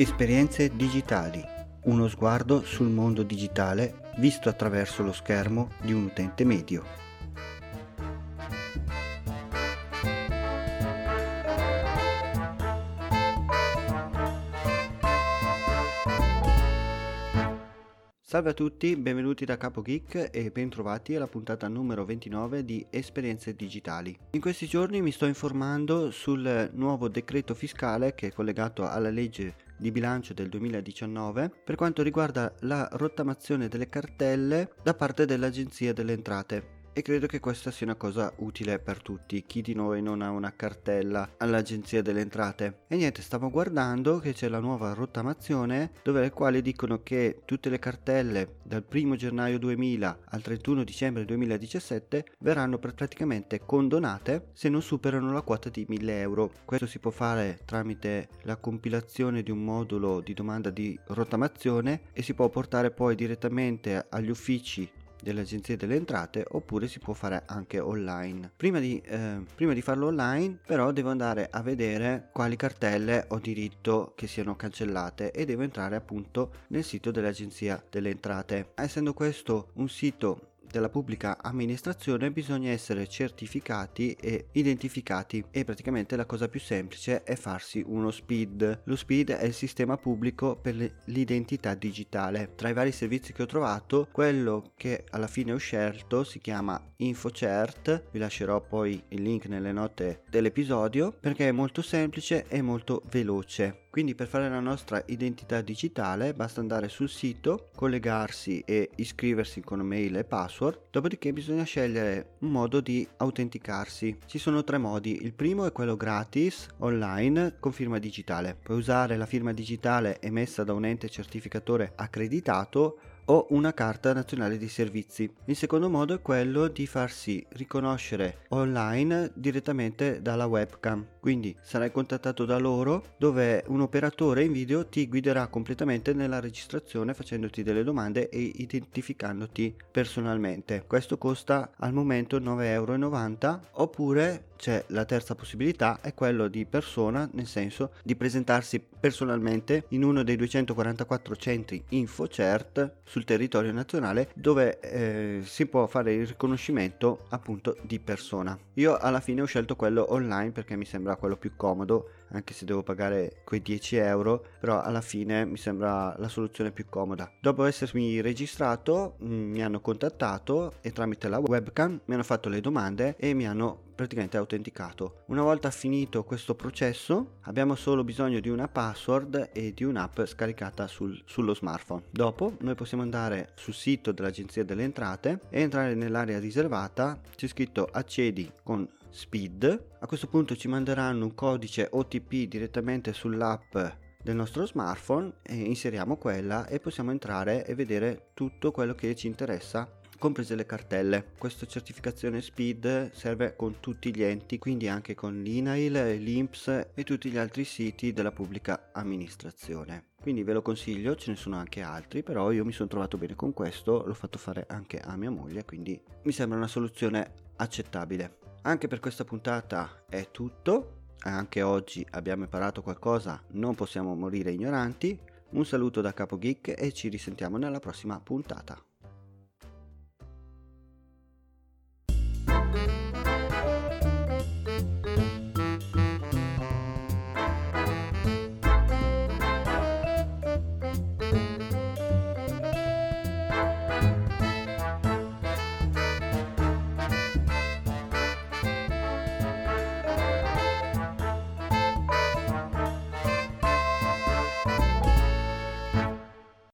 Esperienze digitali. Uno sguardo sul mondo digitale visto attraverso lo schermo di un utente medio. Salve a tutti, benvenuti da Capo Geek e bentrovati alla puntata numero 29 di Esperienze Digitali. In questi giorni mi sto informando sul nuovo decreto fiscale che è collegato alla legge di bilancio del 2019 per quanto riguarda la rottamazione delle cartelle da parte dell'Agenzia delle Entrate e credo che questa sia una cosa utile per tutti. Chi di noi non ha una cartella all'agenzia delle entrate? E niente, stavo guardando che c'è la nuova rottamazione dove le quali dicono che tutte le cartelle dal 1 gennaio 2000 al 31 dicembre 2017 verranno praticamente condonate se non superano la quota di 1000 euro. Questo si può fare tramite la compilazione di un modulo di domanda di rottamazione e si può portare poi direttamente agli uffici delle agenzie delle entrate oppure si può fare anche online. Prima di, eh, prima di farlo online però devo andare a vedere quali cartelle ho diritto che siano cancellate e devo entrare appunto nel sito dell'agenzia delle entrate. Essendo questo un sito della pubblica amministrazione bisogna essere certificati e identificati e praticamente la cosa più semplice è farsi uno SPID. Lo SPID è il sistema pubblico per l'identità digitale. Tra i vari servizi che ho trovato, quello che alla fine ho scelto si chiama InfoCert, vi lascerò poi il link nelle note dell'episodio perché è molto semplice e molto veloce. Quindi per fare la nostra identità digitale basta andare sul sito, collegarsi e iscriversi con mail e password, dopodiché bisogna scegliere un modo di autenticarsi. Ci sono tre modi, il primo è quello gratis, online, con firma digitale. Puoi usare la firma digitale emessa da un ente certificatore accreditato o una carta nazionale di servizi. Il secondo modo è quello di farsi riconoscere online direttamente dalla webcam. Quindi sarai contattato da loro dove un operatore in video ti guiderà completamente nella registrazione facendoti delle domande e identificandoti personalmente. Questo costa al momento 9,90 euro oppure c'è la terza possibilità è quello di persona nel senso di presentarsi personalmente in uno dei 244 centri InfoCert sul territorio nazionale dove eh, si può fare il riconoscimento appunto di persona. Io alla fine ho scelto quello online perché mi sembra quello più comodo anche se devo pagare quei 10 euro però alla fine mi sembra la soluzione più comoda dopo essermi registrato mm, mi hanno contattato e tramite la webcam mi hanno fatto le domande e mi hanno praticamente autenticato. Una volta finito questo processo abbiamo solo bisogno di una password e di un'app scaricata sul, sullo smartphone. Dopo noi possiamo andare sul sito dell'agenzia delle entrate e entrare nell'area riservata. C'è scritto accedi con speed. A questo punto ci manderanno un codice OTP direttamente sull'app del nostro smartphone e inseriamo quella e possiamo entrare e vedere tutto quello che ci interessa comprese le cartelle. Questa certificazione SPID serve con tutti gli enti, quindi anche con l'INAIL, l'INPS e tutti gli altri siti della pubblica amministrazione. Quindi ve lo consiglio, ce ne sono anche altri, però io mi sono trovato bene con questo, l'ho fatto fare anche a mia moglie, quindi mi sembra una soluzione accettabile. Anche per questa puntata è tutto, anche oggi abbiamo imparato qualcosa, non possiamo morire ignoranti. Un saluto da Capo Geek e ci risentiamo nella prossima puntata.